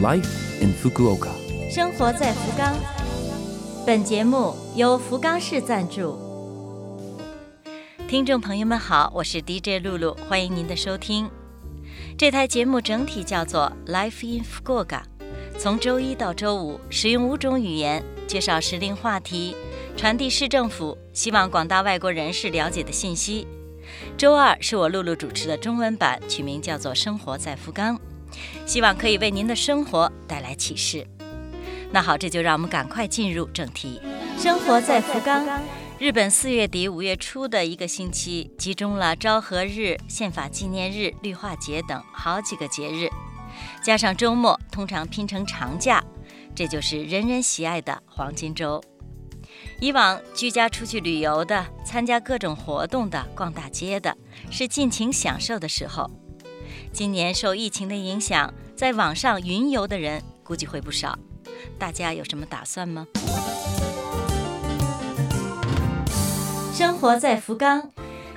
Life in Fukuoka。生活在福冈。本节目由福冈市赞助。听众朋友们好，我是 DJ 露露，欢迎您的收听。这台节目整体叫做 Life in Fukuoka，从周一到周五使用五种语言介绍时令话题，传递市政府希望广大外国人士了解的信息。周二是我露露主持的中文版，取名叫做《生活在福冈》，希望可以为您的生活带来启示。那好，这就让我们赶快进入正题。生活在福冈，日本四月底五月初的一个星期，集中了昭和日、宪法纪念日、绿化节等好几个节日，加上周末，通常拼成长假，这就是人人喜爱的黄金周。以往居家出去旅游的、参加各种活动的、逛大街的，是尽情享受的时候。今年受疫情的影响，在网上云游的人估计会不少。大家有什么打算吗？生活在福冈，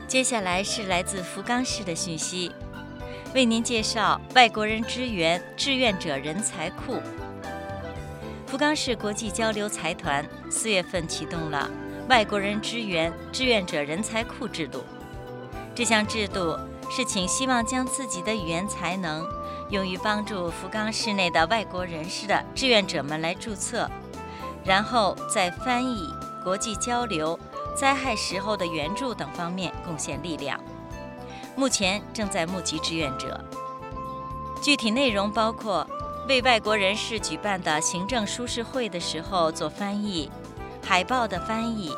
接下来是来自福冈市的讯息，为您介绍外国人支援志愿者人才库。福冈市国际交流财团四月份启动了外国人支援志愿者人才库制度。这项制度是请希望将自己的语言才能用于帮助福冈市内的外国人士的志愿者们来注册，然后在翻译、国际交流、灾害时候的援助等方面贡献力量。目前正在募集志愿者，具体内容包括。为外国人士举办的行政书事会的时候做翻译，海报的翻译，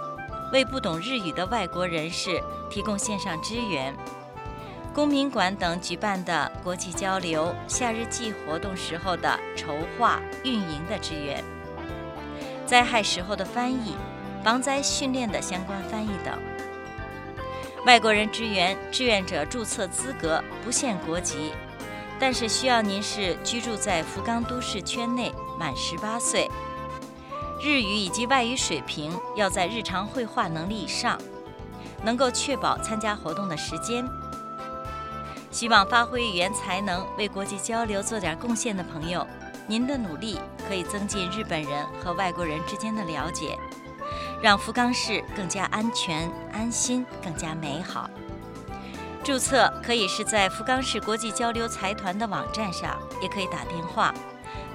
为不懂日语的外国人士提供线上支援，公民馆等举办的国际交流、夏日祭活动时候的筹划、运营的支援，灾害时候的翻译，防灾训练的相关翻译等。外国人支援志愿者注册资格不限国籍。但是需要您是居住在福冈都市圈内，满十八岁，日语以及外语水平要在日常会话能力以上，能够确保参加活动的时间。希望发挥语言才能为国际交流做点贡献的朋友，您的努力可以增进日本人和外国人之间的了解，让福冈市更加安全、安心、更加美好。注册可以是在福冈市国际交流财团的网站上，也可以打电话，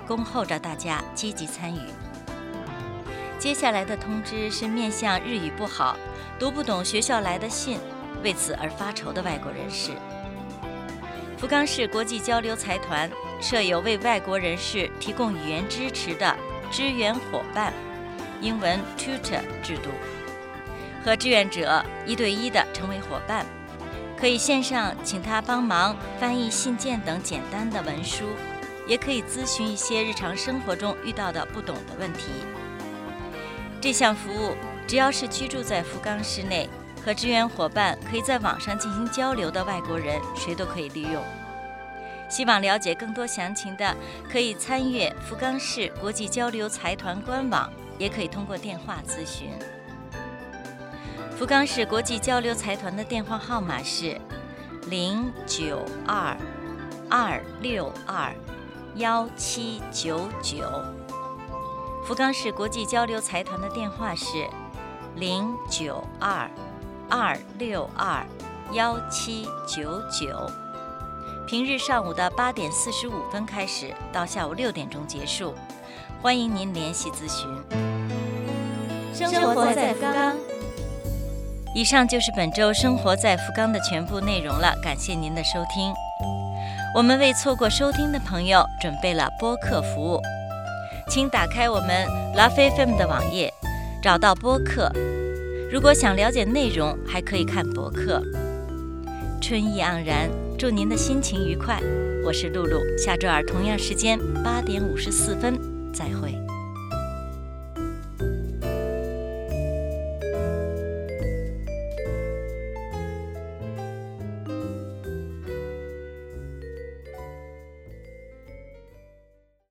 恭候着大家积极参与。接下来的通知是面向日语不好、读不懂学校来的信，为此而发愁的外国人士。福冈市国际交流财团设有为外国人士提供语言支持的支援伙伴（英文 tutor） 制度，和志愿者一对一的成为伙伴。可以线上请他帮忙翻译信件等简单的文书，也可以咨询一些日常生活中遇到的不懂的问题。这项服务只要是居住在福冈市内和支援伙伴可以在网上进行交流的外国人，谁都可以利用。希望了解更多详情的，可以参阅福冈市国际交流财团官网，也可以通过电话咨询。福冈市国际交流财团的电话号码是零九二二六二幺七九九。福冈市国际交流财团的电话是零九二二六二幺七九九。平日上午的八点四十五分开始，到下午六点钟结束，欢迎您联系咨询。生活在福冈。以上就是本周生活在福冈的全部内容了，感谢您的收听。我们为错过收听的朋友准备了播客服务，请打开我们 Love FM 的网页，找到播客。如果想了解内容，还可以看博客。春意盎然，祝您的心情愉快。我是露露，下周二同样时间八点五十四分再会。